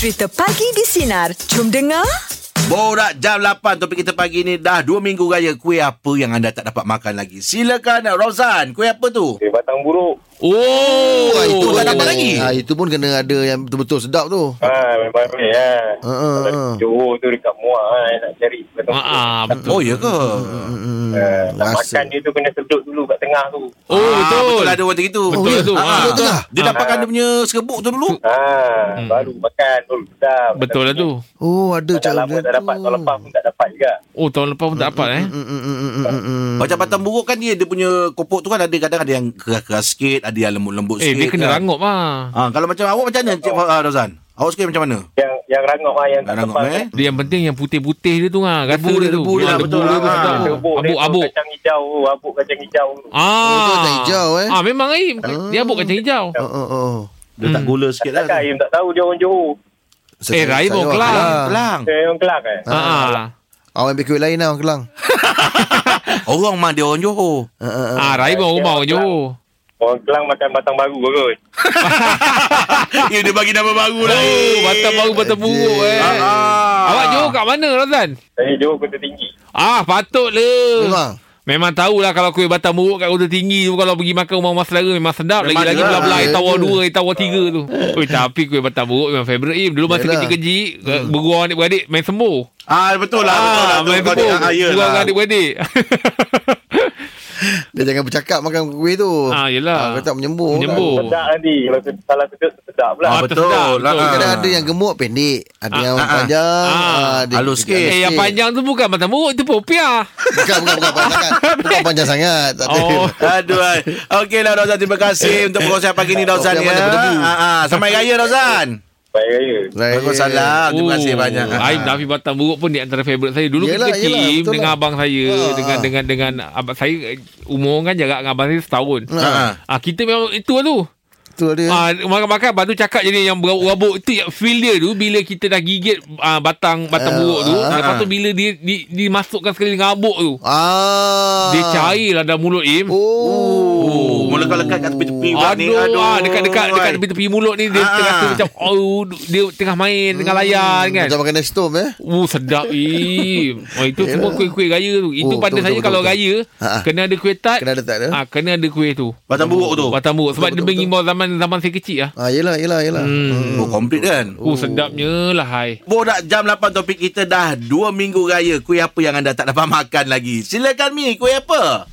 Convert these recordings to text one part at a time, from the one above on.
Cerita Pagi di Sinar. Jom dengar. Borak jam 8 topik kita pagi ni dah 2 minggu raya kuih apa yang anda tak dapat makan lagi. Silakan Rozan, kuih apa tu? Kuih batang buruk. Oh, Ah, itu oh, tak ada dapat lagi. Ha, itu pun kena ada yang betul-betul sedap tu. Ha, memang ni ha. Ha, ha, ha. Johor tu dekat Muar ha, nak cari batang Ah, ah, buruk. betul. Oh, ya ke? Hmm, Ha, nak rasa. makan dia tu kena sedut dulu kat tengah tu. Oh, Ah, betul. Betul ada orang gitu. Betul ya? tu. Ah, Ah. betul lah. Dia Ah. dapatkan dia punya serbuk tu dulu. Ha, Hmm. baru makan baru sedap. Betul lah tu. Oh, ada cara lama tak dapat, tahun lepas pun tak dapat juga. Oh, tahun lepas pun tak dapat eh. Macam batang buruk kan dia dia punya kopok tu kan ada kadang ada yang keras-keras sikit, ada yang lembut-lembut Eh, sikit. dia kena kan. rangup ah. Ah, kalau macam awak macam mana Cik ah, Rozan? Awak suka macam mana? Yang yang rangup ha, yang tak Rangup, lepas. eh? Dia yang penting yang putih-putih dia tu ah, rasa Debu dia, dia tu. debu dia, Ah, betul. dia tu Ah, dia tu Abuk-abuk. Kacang hijau, abuk kacang hijau. Ah. Oh, tu kacang hijau, eh? Ah, memang Aim. Dia abuk kacang hijau. Oh, oh, oh. Dia tak gula sikit lah. Takkan Aim tak tahu dia orang Johor. Eh, Rahim orang Kelang. Kelang. Dia orang Kelang eh. Ah. ah. Awak ambil kuih lain lah, orang Kelang. Orang mah dia orang Johor. Ha, ha, ha. Ah, Rahim orang rumah orang Johor. Orang Kelang makan batang baru kot. ya, dia bagi nama baru lah. Oh, batang baru batang buruk eh. Ah. Awak Johor kat mana Razan? Saya Johor Kota Tinggi. Ah, patutlah. Memang. Memang tahulah kalau kuih batang buruk kat kota tinggi tu kalau pergi makan rumah mas selera memang sedap. Memang Lagi-lagi lah. belah-belah air Ya tawar ke? dua, air tawar tiga tu. Oi, tapi kuih batang buruk memang favourite Im. Dulu masa Yalah. kecil-kecil, hmm. beruang adik-beradik main sembuh. Ah, betul lah. betul lah. Ah, main Kau sembuh. ah, Beruang yelah. adik-beradik. Dia jangan bercakap makan kuih tu. Ah, yelah. Kau tak menyembur. Menyembur. Oh. Sedap nanti. Kalau salah sedut, sedap pula. Ah, Ah, betul. tersedap, lah. betul. Kadang ada yang gemuk pendek. Ada yang ah, ah. panjang. Ah, ada- halus sikit. eh, yang panjang tu bukan batang buruk, tu popiah. Bukan, bukan, bukan panjang. Bukan panjang sangat. Tak. Oh. Aduh. Okeylah Rozan, terima kasih untuk perkongsian pagi ni Rozan ya. berdebu? Ah, ah. Selamat Raya Rozan. Baik raya. Raya. Waalaikumsalam. Terima kasih banyak. Aim Nafi batang buruk pun di antara favourite saya. Dulu Yelah, kecil yelah, betul dengan lah. abang saya, Ah, dengan dengan dengan abang saya umur kan jarak dengan abang saya setahun. Ah, Ah, kita memang itu lah tu. Tu ada. Ah, makan-makan Lepas tu cakap jadi yang berabuk-rabuk Itu yang feel dia tu Bila kita dah gigit ah, Batang batang Ah, buruk tu ah, Lepas tu bila dia di, Dimasukkan sekali dengan abuk tu Ah. Dia cair lah dalam mulut Im Oh. Oh, melekat-lekat kat tepi-tepi pula ni. Aduh, ah, dekat-dekat dekat tepi-tepi mulut ni dia Ah. tengah tu macam oh dia tengah main dengan layar kan. Macam makan nestom eh. Uh sedap Im. Oh itu Yalah. semua kuih-kuih raya tu. Itu Oh, pada betul, saya betul, kalau betul. raya Ha, ha. kena ada kuih tart. Kena ada tak ada? Ah kena ada kuih tu. Batang buruk tu. Batang buruk sebab Betul, dia betul, mengimbau zaman zaman saya kecil ah. Ah, yelah, yelah, yelah. Hmm. Oh, komplit kan? Oh sedapnya lah hai. Borak jam 8 topik kita dah 2 minggu raya. Kuih apa yang anda tak dapat makan lagi? Silakan Mi, kuih apa?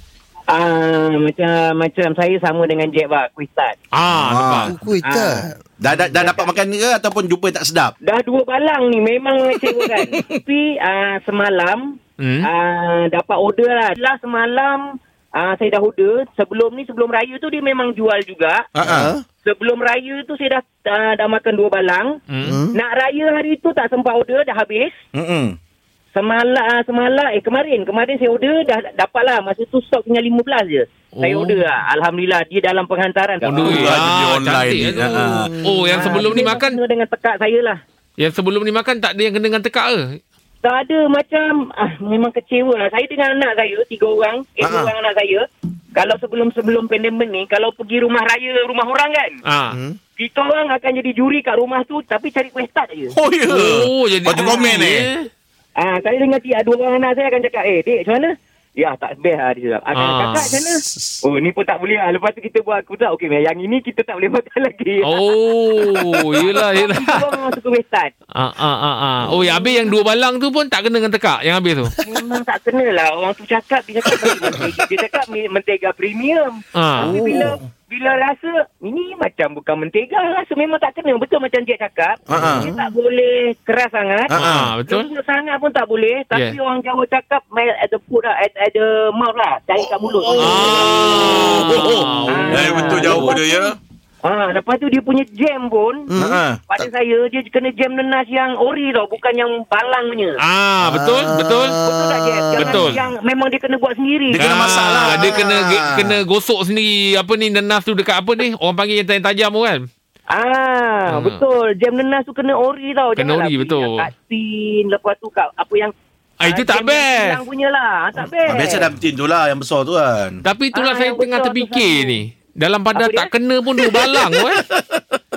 Ah macam macam saya sama dengan Jack bah, kuih tart. Ah, Ah. nampak. Oh, kuih Ah. tak. Dah, dah, dah dapat makan ke ataupun jumpa tak sedap? Dah dua balang ni memang mengecewakan. Tapi ah semalam Hmm. ah dapat order lah. Last semalam ah saya dah order. Sebelum ni sebelum raya tu dia memang jual juga. Ah. Sebelum raya tu saya dah ah, dah makan dua balang. Hmm? Nak raya hari tu tak sempat order dah habis. Hmm. Semalam ah, semalam eh kemarin kemarin saya order dah dapat lah masa tu stok tinggal 15 je. Saya Oh. order lah. Alhamdulillah dia dalam penghantaran. Oh, dia Ah, online cantik ah. Oh, yang sebelum ni makan, dengan tekak saya lah. yang sebelum ni makan tak ada yang kena dengan tekak ke? Tak ada macam ah, memang kecewa lah. Saya dengan anak saya tiga orang, eh ah. orang anak saya. Kalau sebelum-sebelum pandemik ni, kalau pergi rumah raya rumah orang kan, Ah. Hmm? kita orang akan jadi juri kat rumah tu tapi cari kuih tart je. Oh, ya. Oh, jadi Lepas tu komen eh. Ah, saya dengan tiga dua orang anak saya akan cakap, "Eh, Dek, macam mana?" Ya, tak best lah dia cakap. Akan Ah. kakak macam mana? Oh, ni pun tak boleh lah. Lepas tu kita buat kutak. Okey, yang ini kita tak boleh makan lagi. Oh, yelah, yelah. Kita memang suka tart. Ah, ah, ah, ah. Oh, yang habis yang dua balang tu pun tak kena dengan tekak yang habis tu. Memang tak kena lah. Orang tu cakap, dia cakap. Dia cakap mentega premium. Ah. Tapi bila bila rasa ini macam bukan mentega rasa memang tak kena betul macam Jack cakap ha. dia tak boleh keras sangat. Ah, betul. lembut sangat pun tak boleh tapi Yeah. orang Jawa cakap melt at the food lah at, at the mouth lah cari kat mulut Oh. Ah. Ah. Eh, betul jawab dia ya. Ah, lepas tu dia punya jam pun Ha ah. pada saya dia kena jam nenas yang ori tau bukan yang balang punya Ah, betul, Ah. betul. betul tak Jam Jangan Betul. yang memang dia kena buat sendiri Dia kena masak lah. Dia kena kena gosok sendiri apa ni nenas tu dekat apa ni? Orang panggil yang tajam tu kan? Ah, Hmm. betul. Jam nenas tu kena ori tau. Kena Janganlah ori, betul. Kat tin, lepas tu kat apa yang... Ah, itu tak jam yang best. Yang punya lah. Tak best. Ah, Biasa dalam tin tu lah yang besar tu kan. Tapi itulah Ah, saya tengah terfikir ni. Dalam pada Apa dia? tak kena pun dua balang tu eh.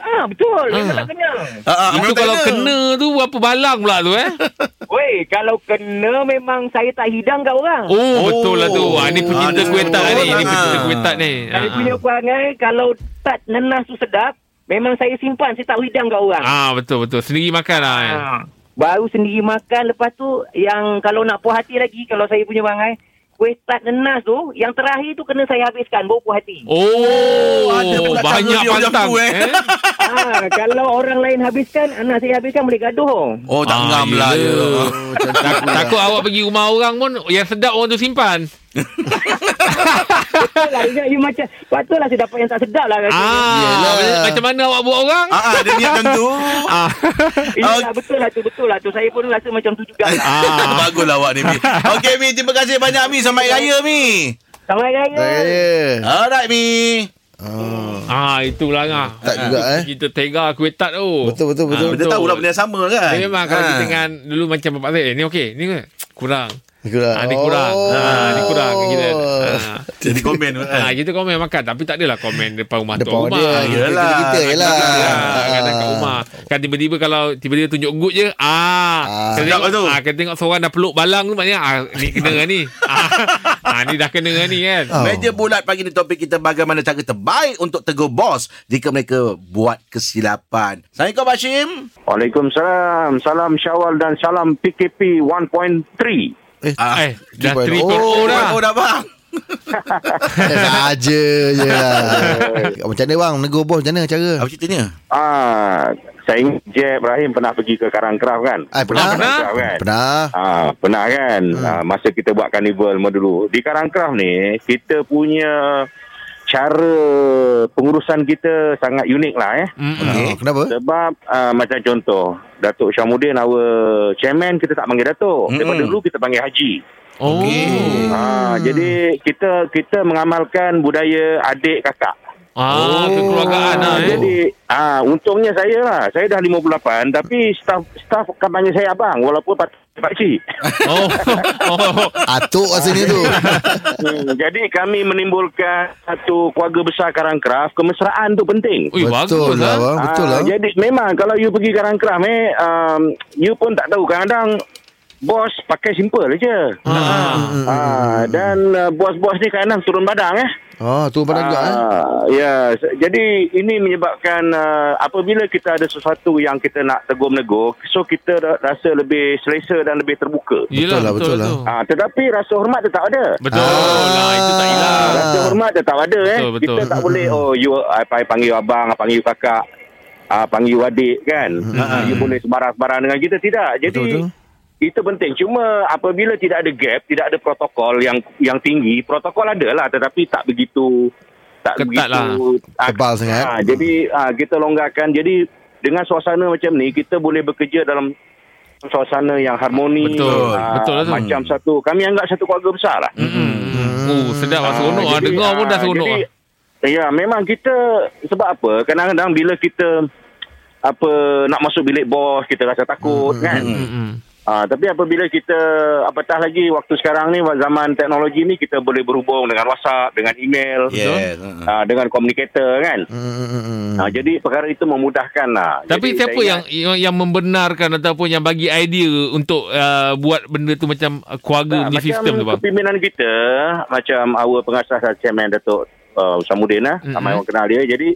Ah, kena, betul. Memang Ah. tak kena. Ah, ah, Itu tak kalau kena tu berapa balang pula tu eh? Weh, kalau kena memang saya tak hidang kat orang. Oh, Oh. betul lah tu. Ha, ni pecinta Ah, kuih tart betul. ni. Ini pecinta Ah. kuih tart ni. Saya Ah, punya perangai, kalau tak nenas tu sedap, memang saya simpan. Saya tak hidang kat orang. Ah betul betul. Sendiri makan lah. Eh. Ah. Baru sendiri makan Lepas tu Yang kalau nak puas hati lagi Kalau saya punya bangai Kuih nenas tu Yang terakhir tu Kena saya habiskan Baru puas hati Oh, ada pula cara banyak dia pantang. eh. eh? ah, Kalau orang lain habiskan Anak saya habiskan Boleh gaduh Oh, tak Ah, ngam lah. Oh, Tak, takut awak pergi rumah orang pun Yang sedap orang tu simpan lah you, you macam Patutlah saya dapat yang tak sedap lah rasanya. Ah, Yelah. Macam mana awak buat orang Ah, ah, dia niat macam tu. Ah. Iyalah betul lah tu Betul lah tu Saya pun rasa macam tu juga lah. Ah. Baguslah awak ni, Mi. Okey, Mi. Terima kasih banyak, Mi. Hari Raya, Mi. Hari Raya Raya. Alright, Mi. Oh. Ah, itulah ngah. Tak juga, eh. Kita tega kuih tart tu. Betul betul betul. Ah, Kita tahu lah benda yang sama kan? Dia memang kalau Ah. kita dengan dulu macam bapak saya, eh, ni okey, ni kurang. Kurang. Ah, ni kurang. Oh. Ah, ni kurang kita. Jadi komen tu kan? Ah, kita komen makan tapi tak adalah komen depan rumah Depan tuan rumah. dia. Kita Yelah. kita yelah. Ah, kadang kat rumah Kan tiba-tiba kalau Tiba-tiba tunjuk good je Ah. Kita Sedap tengok, tu. ah, kita tengok seorang dah peluk balang tu Maknanya ah, Ni kena lah ni ah, ah, Ni dah kena lah ni kan Oh. Meja bulat pagi ni topik kita bagaimana cara terbaik untuk tegur bos jika mereka buat kesilapan. Assalamualaikum Hashim. Waalaikumsalam. Salam Syawal dan salam PKP 1.3. Eh, Ah, Eh dah 3.0. 3.0 oh, dah oh, dah bang. saja je lah. Macam mana bang? Negur bos macam mana cara? Apa ceritanya? Ah, saya ingat Jeb Ibrahim pernah pergi ke Karangkraf kan? Ah, pernah? Karangkraf kan? Pernah. Ah, pernah kan? Hmm. Ah, masa kita buat karnival masa dulu. Di Karangkraf ni, kita punya cara pengurusan kita sangat unik lah eh. Okey. Oh, kenapa? Sebab uh, macam contoh, Datuk Syamuddin our chairman kita tak panggil Datuk. Mm-mm. Daripada dulu kita panggil Haji. Oh Ah, jadi kita kita mengamalkan budaya adik kakak. Ah, kekeluargaan lah eh. Jadi ah untungnya saya lah. Saya dah 58 tapi staff staff panggil saya abang walaupun pak pak cik. Oh, oh. Atuk kat sini tu. hmm, jadi kami menimbulkan satu keluarga besar Karangkraf, kemesraan tu penting. Ui, Betul bagus lah lah bang. Betul Ah, lah. Jadi memang kalau you pergi Karangkraf eh um, you pun tak tahu kadang-kadang bos pakai simple je. ah. Ah, dan uh, bos-bos ni kadang turun badang eh. Oh, tu pada juga eh. Ah, ya, se- jadi ini menyebabkan uh, apabila kita ada sesuatu yang kita nak tegur-menegur, so kita ra- rasa lebih selesa dan lebih terbuka. Yelah, lah, betul betul, lah. betul. Ah, tetapi rasa hormat tetap ada. Betul Ah. lah, itu tak hilang. Rasa hormat tetap ada eh. Betul, betul. Kita tak boleh oh you I, I panggil abang, I panggil kakak, ah, panggil adik kan. Ah, you boleh sembarang-sembarang dengan kita tidak. Jadi Betul, betul. Itu penting. Cuma apabila tidak ada gap, tidak ada protokol yang yang tinggi, protokol ada lah tetapi tak begitu tak Ketat begitu ah, Tebal sangat. ah, jadi ah, kita longgarkan. Jadi dengan suasana macam ni kita boleh bekerja dalam suasana yang harmoni. Betul. ah, Betul lah tu. Macam satu kami anggap satu keluarga besar lah. Mm-mm. Oh, sedap lah seronok lah. jadi, Dengar pun dah ah, seronok jadi, lah. Ya, memang kita sebab apa? Kadang-kadang bila kita apa nak masuk bilik bos kita rasa takut Hmm, kan. Mm-mm. Ah, tapi apabila kita apatah lagi waktu sekarang ni zaman teknologi ni kita boleh berhubung dengan WhatsApp, dengan email, Yes. ah, dengan communicator kan. Hmm. Ah, jadi perkara itu memudahkan lah. Tapi Jadi siapa yang, yang yang membenarkan ataupun yang bagi idea untuk uh, buat benda tu macam uh, keluarga punya sistem tu bang? kepimpinan kita macam our pengasas chairman Datuk uh, Samudin lah Mm-mm. mm-hmm. ramai orang kenal dia jadi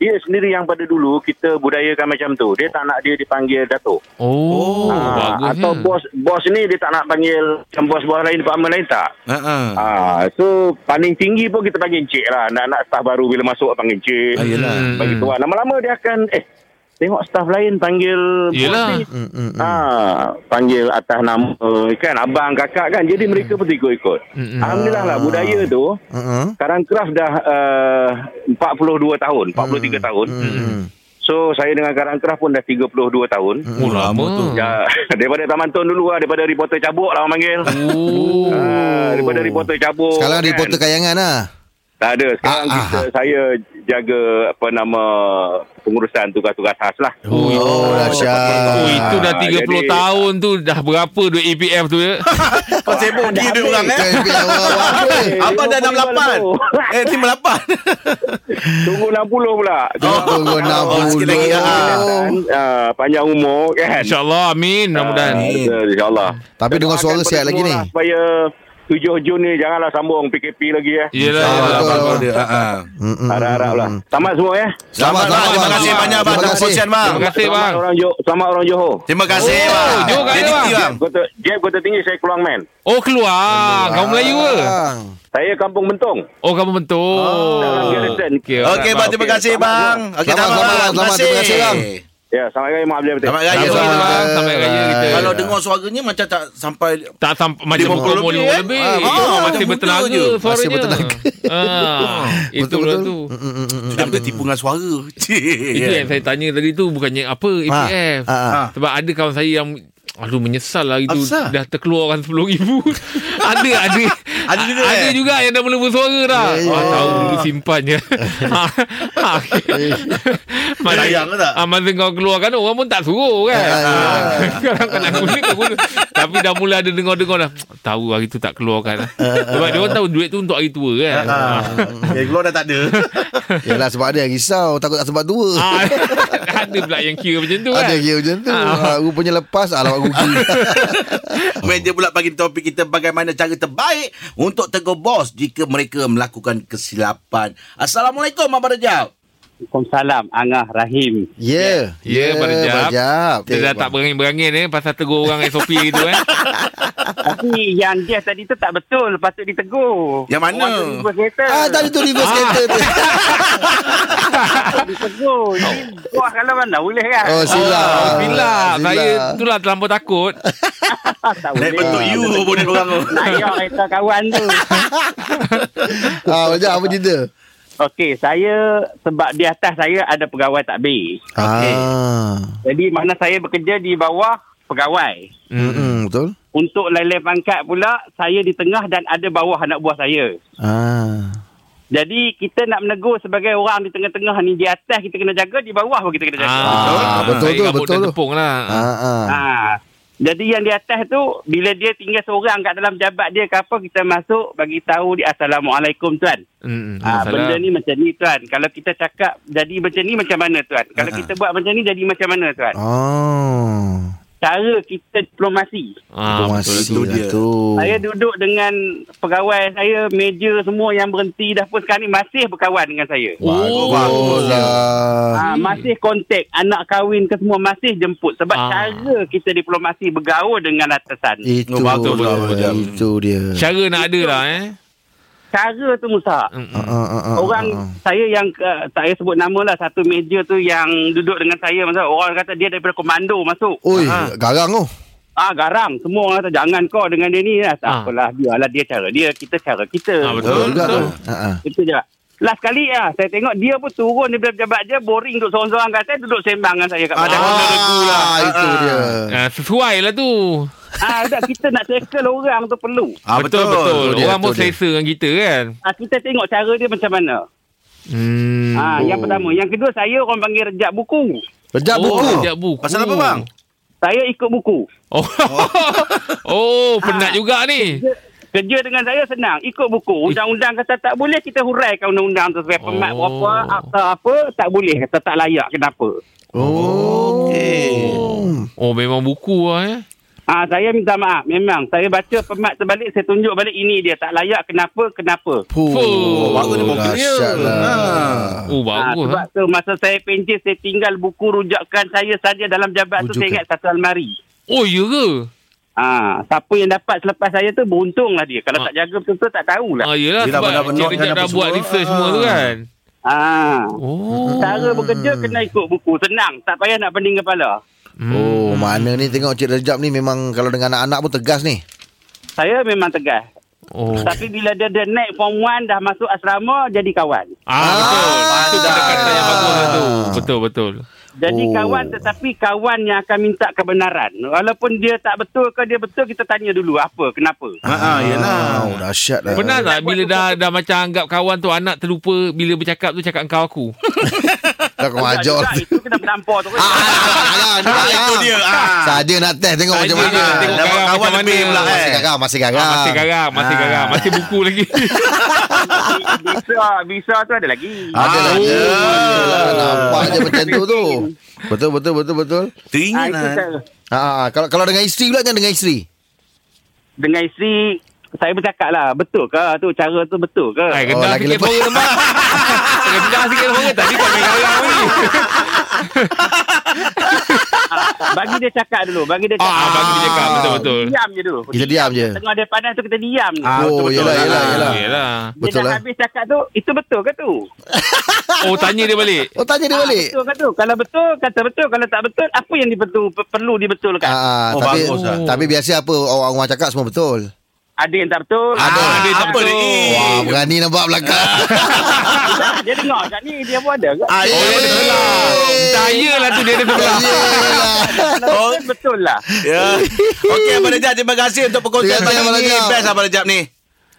dia sendiri yang pada dulu kita budayakan macam tu dia tak nak dia dipanggil Datuk Oh, Ah, bagus. atau bos bos ni dia tak nak panggil macam bos-bos lain department lain tak Ha ah. Ah, so paling tinggi pun kita panggil encik lah nak-nak staff baru bila masuk panggil encik Ah, yelah. Hmm. bagi tuan lama-lama dia akan eh tengok staff lain panggil bos Yelah. Hmm, hmm, hmm. Ah, panggil atas nama kan abang kakak kan jadi mereka pun ikut-ikut. Mm-mm. Alhamdulillah lah budaya tu Hmm, hmm. sekarang Kraft dah uh, 42 tahun, 43 tahun. Hmm, hmm. So saya dengan Karang Kraft pun dah 32 tahun. Oh, lama. Ya, daripada Taman Tun dulu lah, daripada reporter cabuk lah orang panggil. Oh. Ah, daripada reporter cabuk. Sekarang kan. reporter kayangan lah. Tak ada. Sekarang Ah, kita ah. saya jaga apa nama pengurusan tugas-tugas khas lah. Oh, Oh, dahsyat. Oh, itu dah Ah, 30 jadi- tahun tu dah berapa duit EPF tu ya? Kau sibuk Dah gila habis. orang eh. Apa? Abang dah 68. Eh, 58. Tunggu 60 pula. Tunggu Oh, sikit lagi, ah. 60. Ah, panjang umur kan. InsyaAllah amin mudah-mudahan. Ah, InsyaAllah. Tapi dengar Doakan suara sihat lagi ni. lah Supaya 7 Jun ni janganlah sambung PKP lagi ya. Yelah, Ah, yelah. betul. Abang dia. Ha, ha. Mm, mm, Harap-harap lah. Selamat semua ya. Selamat, Selamat. Terima kasih banyak bang. Terima Terima kasih. bang. Terima kasih bang. orang Johor. Selamat orang Johor. Terima kasih Oh, bang. Johor Jadi bang. Kota, Jeb Kota Tinggi saya keluang man. Oh keluar. Kamu Melayu ke? Saya kampung Bentong. Oh kamu bentuk. Dalam Garrison. Okey, Okey bang, terima kasih bang. Okey, Selamat, selamat selamat. Terima kasih, bang. Ya, selamat raya Mak Abdul Betul. Selamat raya. Selamat bang. bang. Sampai raya kita. Kalau dengar suaranya macam tak sampai tak sampai macam 50 umur lebih, 50 eh? lebih. Ah, betul. Ah, Macam masih bertenaga je. suaranya. Masih bertenaga. Ah, itu Betul, lah betul. tu. Sudah tertipu dengan suara. Itu yang saya tanya tadi tu bukannya apa EPF. Ah, ah. Sebab ada kawan saya yang Aduh menyesal lah itu Apasal? Dah terkeluarkan RM10,000 Ada Ada Ada juga, Ada eh? juga yang dah mula bersuara dah. Ya, ya. ah, Tahu dulu simpan je. Masa- Sayang ke tak? ah, Masa kau keluarkan Orang pun tak suruh kan? Ah, Sekarang kau nak guna kau guna Tapi dah mula ada dengar-dengar dah Tahu hari tu tak keluarkan Sebab dia orang tahu Duit tu untuk hari tua kan. Eh, keluar dah tak ada. Yelah sebab ada yang risau Takut tak sebab dua Ah, Ada pula yang kira macam tu kan? Ada kira macam tu. Ha, Rupanya lepas Alamak rugi. Meja pula bagi topik kita bagaimana cara terbaik untuk tegur bos jika mereka melakukan kesilapan. Assalamualaikum Abang Rejab. Waalaikumsalam Angah Rahim. Ya Ya, Abang Rejab. Rejab Dia dah tak berangin-berangin eh Pasal tegur orang SOP gitu eh Tapi yang dia tadi tu tak betul, patut ditegur. Yang mana? Orang tu reverse kereta. Ah tadi tu reverse Ah. kereta tu ditegur. Ini buah kalau mana boleh kan? Oh silap Oh, silap. Silap. Saya itulah terlampau takut. tak Naik boleh. bentuk you boleh orang tu. Naik kereta kawan tu. Ah Rejab apa cerita Okey, saya sebab di atas saya ada pegawai takbir. Ah Jadi mana saya bekerja di bawah pegawai. Mm-mm, Betul Untuk lain-lain pangkat pula, saya di tengah dan ada bawah anak buah saya. Ah Jadi kita nak menegur sebagai orang di tengah-tengah ni di atas kita kena jaga, di bawah pun kita kena jaga. Ah, betul Saya tu, rambut betul dan tu. tepung lah. Ah, ah. Ha. Jadi yang di atas tu bila dia tinggal seorang kat dalam jabat dia ke apa kita masuk bagi tahu dia assalamualaikum tuan. Hmm, Ha, benda ni macam ni tuan. Kalau kita cakap jadi macam ni macam mana tuan? Kalau Ha-ha. kita buat macam ni jadi macam mana tuan? Oh Cara kita diplomasi. Ah, betul itu tu. lah dia. tu Saya duduk dengan pegawai saya, meja semua yang berhenti dah pun sekarang ni masih berkawan dengan saya. Oh, Bagus lah Ha, masih kontak anak kahwin ke semua masih jemput sebab Ah. cara kita diplomasi bergaul dengan atasan. Itu Oh, bagus lah, Rejab. Itu dia Cara nak ada lah eh. Cara tu Musa. Ah, ah, ah, ah, Orang ah, ah. saya yang uh, tak payah sebut nama lah satu meja tu yang duduk dengan saya masa orang kata dia daripada komando masuk. Oi Ah. garang tu Ah garang semua orang kata jangan kau dengan dia ni lah. Tak Ah. apalah biarlah dia cara dia kita cara kita. Ah, betul. Betul juga tu betul. Ah, ah. Itu je. Last kali lah saya tengok dia pun turun daripada pejabat dia boring duduk seorang-seorang kat atas duduk sembang dengan saya kat Ah, dah kena regu lah. Ah, Itu Ah. Ah, sesuai lah tu. Ah tak kita nak tackle orang tu perlu. Ah, betul, betul. Betul dia, Orang pun selesa dengan kita kan. Ah kita tengok cara dia macam mana. Hmm. Ah yang pertama, yang kedua saya orang panggil rejak buku. Rejab oh, buku Sekejap buku. Pasal apa bang? Saya ikut buku. Oh, oh penat juga ni. Kerja dengan saya senang. Ikut buku. Undang-undang kata tak boleh, kita huraikan undang-undang tu. Pemat Oh. berapa, akta apa, tak boleh. Kata tak layak. Kenapa? Oh Okey. Oh, memang buku lah eh. Ah, saya minta maaf. Memang. Saya baca pemat terbalik, saya tunjuk balik ini dia. Tak layak. Kenapa? Kenapa? Puh, Oh, bagus ni mobil dia. lah. Ha. Oh, Ah, bagus sebab lah. tu masa saya pencet, saya tinggal buku rujukan saya saja dalam jabat tu. Saya ingat satu almari. Oh, ya ke? Ah, siapa yang dapat selepas saya tu beruntunglah dia. Kalau Ah. tak jaga betul-betul tak tahulah. Ah, yelah Dia dah sebab Cik Rejab apa dah buat semua. research semua tu Ah. kan. Ah. Oh. Cara bekerja kena ikut buku. Senang. Tak payah nak pening kepala. Hmm. Oh mana ni tengok Cik Rejab ni Memang kalau dengan anak-anak pun tegas ni Saya memang tegas. Oh. Tapi bila dia, dia naik form 1 dah masuk asrama jadi kawan. Ah, betul. Ah, Itu pendekatan yang bagus lah tu. ah. Betul, betul. Jadi Oh. kawan tetapi kawan yang akan minta kebenaran. Walaupun dia tak betul ke dia betul kita tanya dulu apa kenapa. Ha ah, yalah. Oh, dahsyat lah. Pernah tak bila dah dah macam anggap kawan tu anak terlupa bila bercakap tu cakap engkau aku. Kau Tak ajar. juga, Itu kena menampar tu. Ah, ah, ah, Ah, itu dia. Ah. Saja nak test tengok Saja macam mana. tengok Dapat kawan macam lebih mana. pula, eh. Masih garang, masih garang. Ah, masih garang, masih Ah. garang, masih buku lagi. Bisa, bisa tu ada lagi. Ada Ah, lagi. Nampak je macam tu tu. Betul, betul, betul, betul. Ah, Teringat itu lah. Ha, ah, kalau kalau dengan isteri pula jangan dengan isteri. Dengan isteri saya bercakap lah betul ke tu cara tu betul ke Hai, Oh, kenal lagi sikit orang tembak. Kenal sikit orang tadi kau main garang ni. bagi dia cakap dulu bagi dia cakap Ah, bagi dia cakap betul betul. diam je dulu Kita diam je. tengah dia panas tu kita diam. Ah, Oh, betul-betul yelah, lah. yelah, yelah. Yalah. dia betul dah lah. habis cakap tu itu betul ke tu Oh tanya dia balik. Oh, tanya dia Ah, balik. betul ke tu kalau betul kata betul kalau tak betul apa yang dibetul perlu dibetulkan Ah, Oh, tapi bagus lah. tapi biasa apa orang orang cakap semua betul. Ada yang tak betul Ah, Ada, ada tak betul. ni? Wah, berani nampak belakang. dia dengar kat ni dia pun ada ke Ah, Oh, dia ada sebelah. Saya lah tu dia ada sebelah. Oh, Betul, betul lah ya. Okey, Abang Rejab. Terima kasih untuk perkongsian pagi ni. Best Abang Rejab ni.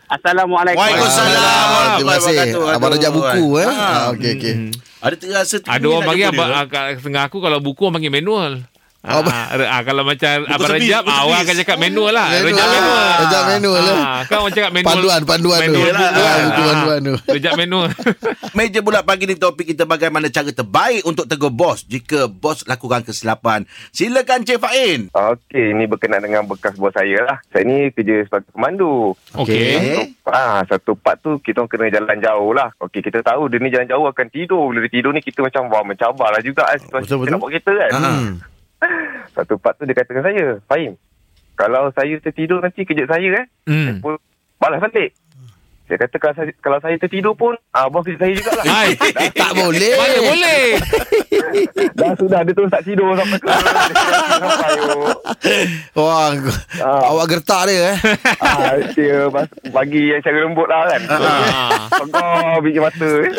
Assalamualaikum Waalaikumsalam. Terima kasih. Abang Rejab buku eh. Ah, okey okey. Ada terasa tinggi Ada orang panggil abang, ah, setengah aku kalau buku orang panggil manual. Oh, Ah, ah, kalau macam Abang sepi, Rejab, ah, orang akan cakap manual lah. Manual. Rejab manual. Rejab manual lah. Ah, kan orang cakap manual. Panduan, panduan tu. Manual buku Ah, buku Ah, panduan tu. Rejab manual. Meja bulat pagi ni topik kita bagaimana cara terbaik untuk tegur bos jika bos lakukan kesilapan. Silakan Cik Fain. Okey, ini berkenaan dengan bekas bos saya lah. Saya ni kerja sebagai pemandu. Okey. Ah, satu part tu kita kena jalan jauh lah. Okey, kita tahu dia ni jalan jauh akan tidur. Bila dia tidur ni kita macam wah mencabar lah juga. Situasi Betul, kita betul. nak buat kereta kan. Ah. Satu part tu dia kata dengan saya, Fahim, kalau saya tertidur nanti kejut saya eh, Hmm. pun balas balik. Saya kata kalau saya, kalau saya tertidur pun, ah, bos kejut saya jugalah. Hai. Tak boleh. Mana boleh? Dah sudah, dia terus tak tidur sampai ke. sampai, oh. Wah, Ah. awak gertak dia eh. ah, dia bas- bagi yang cara lembut lah kan. Ah. Pegang biji mata eh.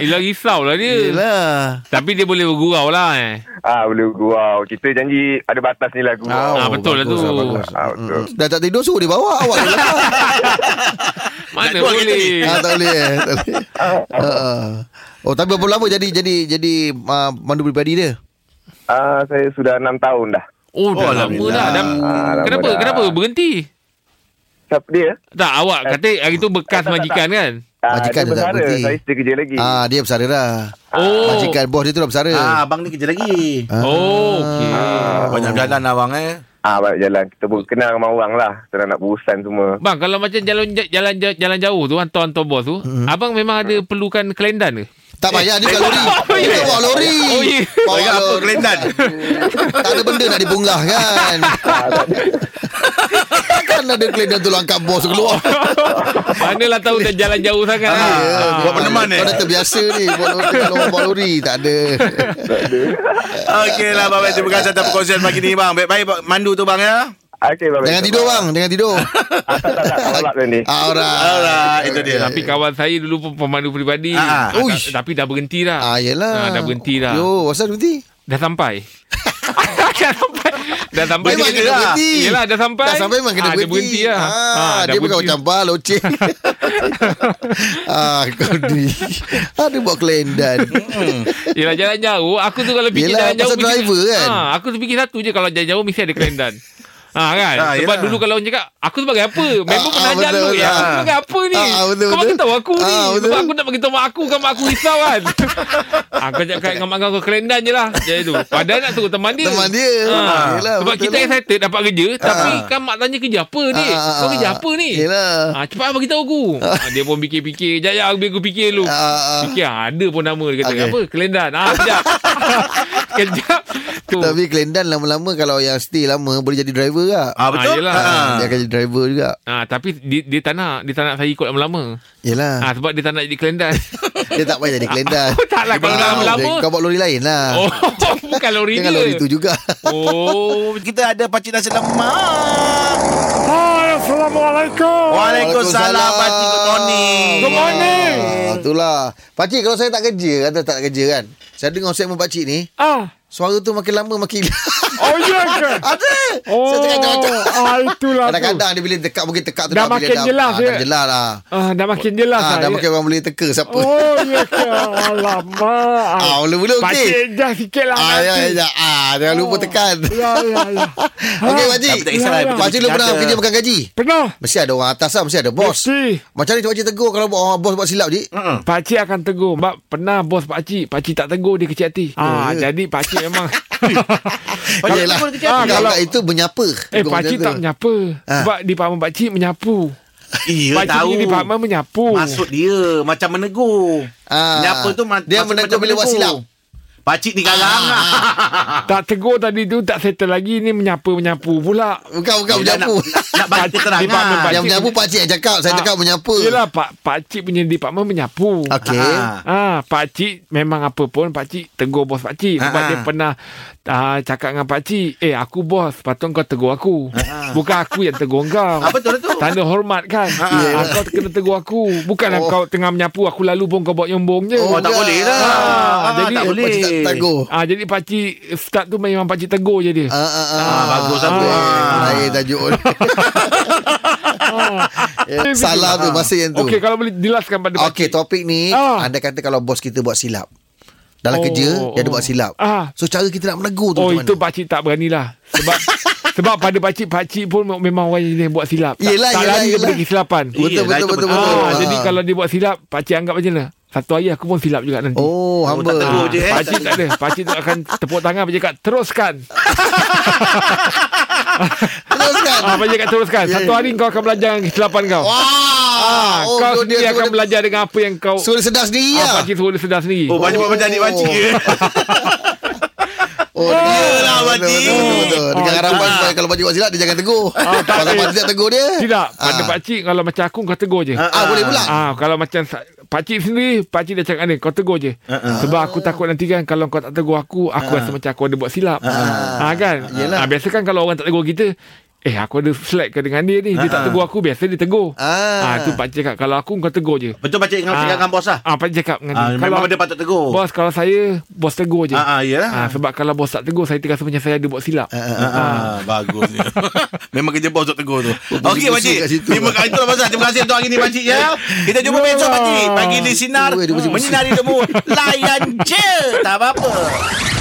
Yelah risau lah dia. Yelah. Tapi dia boleh bergurau lah eh. Ah, boleh gurau. Kita janji ada batas ni lah gurau. Ah, betul lah bagus tu. bagus. Ah, betul. Dah tak tidur suruh dia bawa awak. dia lepas. Mana Kereta boleh? ni? ah, tak boleh eh. Tak boleh. Ah. Oh, tapi berapa lama jadi jadi jadi uh, mandu pribadi dia? Ah, saya sudah 6 tahun dah. Oh, dah Oh, lama dah. dah. Ah, lama Kenapa? dah. Kenapa berhenti? Siapa dia? Tak, awak kata hari tu bekas tak, tak, majikan kan? Ah, Majikan dia dia tak bersara. berhenti. Saya still kerja lagi. Ah, dia bersara dah. Oh. Majikan bos dia tu dah bersara. Ah, abang ni kerja lagi. Oh, okey. Banyak jalan abang eh. Ah, balik jalan. Kita pun kenal dengan orang lah. Kita nak berurusan semua. Bang, kalau macam jalan jalan jalan jauh tu hantar-hantar bos tu, abang memang ada perlukan kelendan ke? Tak payah dia kat lori. Dia bawa lori. Oh. Bawa apa kelendan? Tak ada benda nak dibunggah kan. Kan ada kelendan tu langkah bos keluar. Manalah tahu dah jalan jauh sangat. Ya, Ah. buat peneman eh? Kau dah terbiasa ni Bawa lori, bawa lori Tak ada Okey lah Abang Fain. Terima kasih atas perkongsian pagi ni bang. Baik-baik mandu tu bang ya. Okey, bye-bye. Jangan tidur bang Jangan tidur Ah, tak, tak, tak. Tolak dia ni. Ah, Alright Alright, itu dia. Tapi kawan saya dulu pun pemandu peribadi. Ah, Ah, Uish. tapi dah berhenti dah. Ah yelah Ah, dah berhenti dah. Yo Asal berhenti Dah sampai. dah sampai. Dah sampai. Memang dia kena dah. berhenti Yelah, dah sampai. Dah sampai memang kena Ah, dia berhenti berhenti lah. ah, Ah, dah Dia bukan berhenti. macam bar Loceng Ah kau ni Ada buat kelendan Yelah jalan jauh Aku tu kalau fikir Yelah, jalan jauh pasal fikir- driver kan? ha, Aku tu fikir satu je Kalau jalan jauh Mesti ada kelendan Ha kan Ah, Sebab yelah. dulu kalau orang cakap Aku sebagai apa Member Ah, pernah ah, ajar dulu Ya aku sebagai apa ni Ah, ah, betul, Kau bagi betul. tahu aku ni Ah, betul. Sebab aku nak bagi tahu mak aku Kan mak aku risau kan Aku cakap dengan mak kau Kelendan je lah Jadi tu Padahal nak suruh teman dia Teman dia Ah, Yelah, Sebab kita lah. excited dapat kerja Tapi kan mak tanya kerja apa ni Ah, ah, Kau ah, kerja ah. apa ni Yelah Ah, cepat bagi tahu aku. Ah, dia pun fikir-fikir. Jap jap aku fikir dulu. Ah, ah. Fikir ah, ada pun nama dia kata Okey. apa? Kelendan. Ah, kejap. kejap. Tu. Tapi kelendan lama-lama Kalau yang stay lama Boleh jadi driver tak Ah betul? Ah, yelah. Ah. Dia akan jadi driver juga Ah, tapi dia, dia tak nak. Dia tak nak saya ikut lama-lama. Yelah Ah, sebab dia tak nak jadi kelendan. Dia tak payah jadi kelendan Oh, tak lah. Kalau Ah, lama-lama. dia- Kau bawa lori lain lah Oh, bukan lori Jangan dia. lori tu juga Oh, Kita ada pakcik nasi lemak. Hai Assalamualaikum. Waalaikumsalam Pakcik Good morning Good morning. Ah, itulah. Pakcik kalau saya tak kerja, kata tak kerja kan. Saya dengar segmen pakcik ni, Ah. suara tu makin lama makin Oh, ya ke? Ada. Oh, Saya cakap macam ah, itulah tu. Kadang-kadang dia bila dekat mungkin tekak tu Dah bila makin jelas, ah, ya? Dah jelas lah. Ah, dah makin jelas Ah, lah. dah ya. makin orang boleh teka siapa. Oh, ya ke? Alamak. Ah, mula-mula okey. Pakcik dah sikit lah Ah, ya, nanti. ya, ah, jangan lupa tekan. Ya, ya, ya. Okey, Ah, Pakcik. Tak- kisahlah, Ya, ya. Pakcik lu pernah kerja makan gaji? Pernah. Mesti ada orang atas lah, mesti ada bos. Mesti. Macam mana pakcik tegur kalau orang bos buat silap, Cik? Pakcik akan tegur. Mak pernah bos pakcik. Pakcik tak tegur dia kecil hati. Ah, ya. jadi pakcik memang. Pakcik kecil hati. Ah, kalau kalau- itu menyapa. eh, pakcik macam tak menyapa. Ah. Sebab di pahaman pakcik menyapu. Iya Pakcik tahu punya department menyapu. Maksud dia Macam menegur Ah. Menyapa tu ma- Dia menegur macam bila buat silap. Pakcik ni garang Ah. Tak tegur tadi tu tak settle lagi ni menyapu-menyapu pula. Bukan, bukan Yelah, menyapu. Nak, nak, nak bagi keterangan Department Yang Pakcik- menyapu pakcik yang cakap. Saya Ah, cakap menyapu. Yelah pak pak cik punya department menyapu. Okey. Ah. Ah, pak cik memang apa pun pak cik tegur bos pak cik sebab Ah, dia ah. pernah ah, cakap dengan pak cik, "Eh, aku bos, patut kau tegur aku. Bukan aku yang tegur kau." Ah, betul tu. Tanda hormat kan. Ah, kau kena tegur aku. Bukanlah Oh. kau tengah menyapu aku lalu pun kau buat nyombong je. Oh, tak enggak. boleh lah. Ah, Ah, jadi tak boleh. Pakcik tak tegur. Ah, jadi pak cik start tu memang pak cik tegur je dia. Ah, ah, ah. Ah, bagus, Ah. bagus. Lain tajuk. Salah tu masa yang tu. Okey, kalau boleh jelaskan pada pak Okey, topik ni Ah. anda kata kalau bos kita buat silap. Dalam Oh, kerja dia ada oh. buat silap. Ah. So cara kita nak menegur tu Oh macam itu mana? pakcik tak beranilah Sebab Sebab pada pakcik Pakcik pun memang orang yang buat silap Tak, Yelah, tak yelah, lari yelah. daripada kesilapan Betul Yelah, betul itu betul betul. betul. ah, Ah. Jadi kalau dia buat silap Pakcik anggap macam mana Satu hari aku pun silap juga nanti Oh, hamba. tak tegur Ah, je, eh. Pakcik tak ada Pakcik tu akan tepuk tangan Pakcik cakap teruskan Teruskan. ah, Pakcik cakap teruskan Satu hari kau akan belajar kesilapan kau Wah. Ah, Oh, Kau so sendiri dia akan belajar dengan apa yang kau Suruh sedar sendiri ah, lah. Pakcik suruh dia sedar sendiri Oh, banyak buat macam adik pakcik ke? Oh, Yelah, betul, pakcik. betul, betul, betul. Dengan Ah, harapan ah. supaya kalau pakcik buat silap dia jangan tegur. Ah, tak Kalau pakcik tak tegur dia. Tidak Pada Ah. pakcik Kalau macam aku Kau tegur je Ah, boleh pula. Ah, kalau macam pakcik sendiri, pakcik dah cakap ni, kau tegur je. Uh-uh. Sebab aku takut nanti kan kalau kau tak tegur aku, aku rasa macam aku ada buat silap. Ah, kan? Yelah. Ah, biasa kan kalau orang tak tegur kita, eh aku ada slack ke dengan dia ni, dia tak tegur aku, biasa dia tegur. Ah. Ah, tu pakcik cakap kalau aku kau tegur je. Betul pakcik dengan Ah. cakap dengan bos lah. Ah, pakcik cakap dengan Ah, dia. memang dia patut tegur. Bos kalau saya, bos tegur je. Ah, ah, yelah. Ah, sebab kalau bos tak tegur, saya terasa macam saya ada buat silap. Ah, ah, bagus ni. Memang kerja bos untuk tegur tu. Okey pusing pakcik. situ. Terima kasih itulah pasal. Terima kasih untuk hari ni pakcik ya. Kita jumpa besok pakcik. Pagi di sinar Ui, dia pusing-pusing. menyinari demu. Layan je. Tak apa-apa.